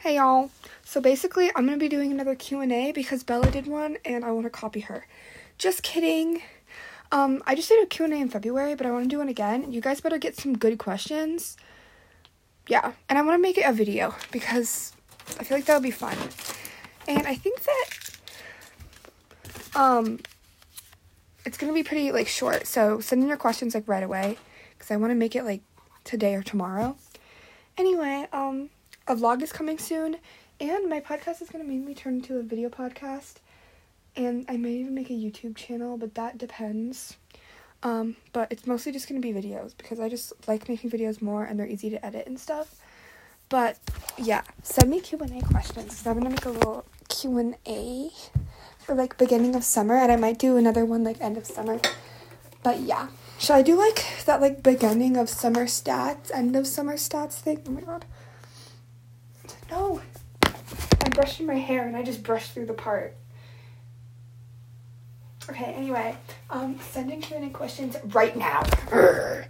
Hey y'all. So basically, I'm going to be doing another Q&A because Bella did one and I want to copy her. Just kidding. Um I just did a Q&A in February, but I want to do one again. You guys better get some good questions. Yeah, and I want to make it a video because I feel like that would be fun. And I think that um it's going to be pretty like short. So send in your questions like right away cuz I want to make it like today or tomorrow. Anyway, a vlog is coming soon, and my podcast is gonna mainly turn into a video podcast, and I may even make a YouTube channel, but that depends. Um, but it's mostly just gonna be videos because I just like making videos more, and they're easy to edit and stuff. But yeah, send me Q and A questions because I'm gonna make a little Q and A for like beginning of summer, and I might do another one like end of summer. But yeah. Should I do like that like beginning of summer stats, end of summer stats thing? Oh my god. Brushing my hair and I just brushed through the part. Okay, anyway, um, send in Q&A questions right now.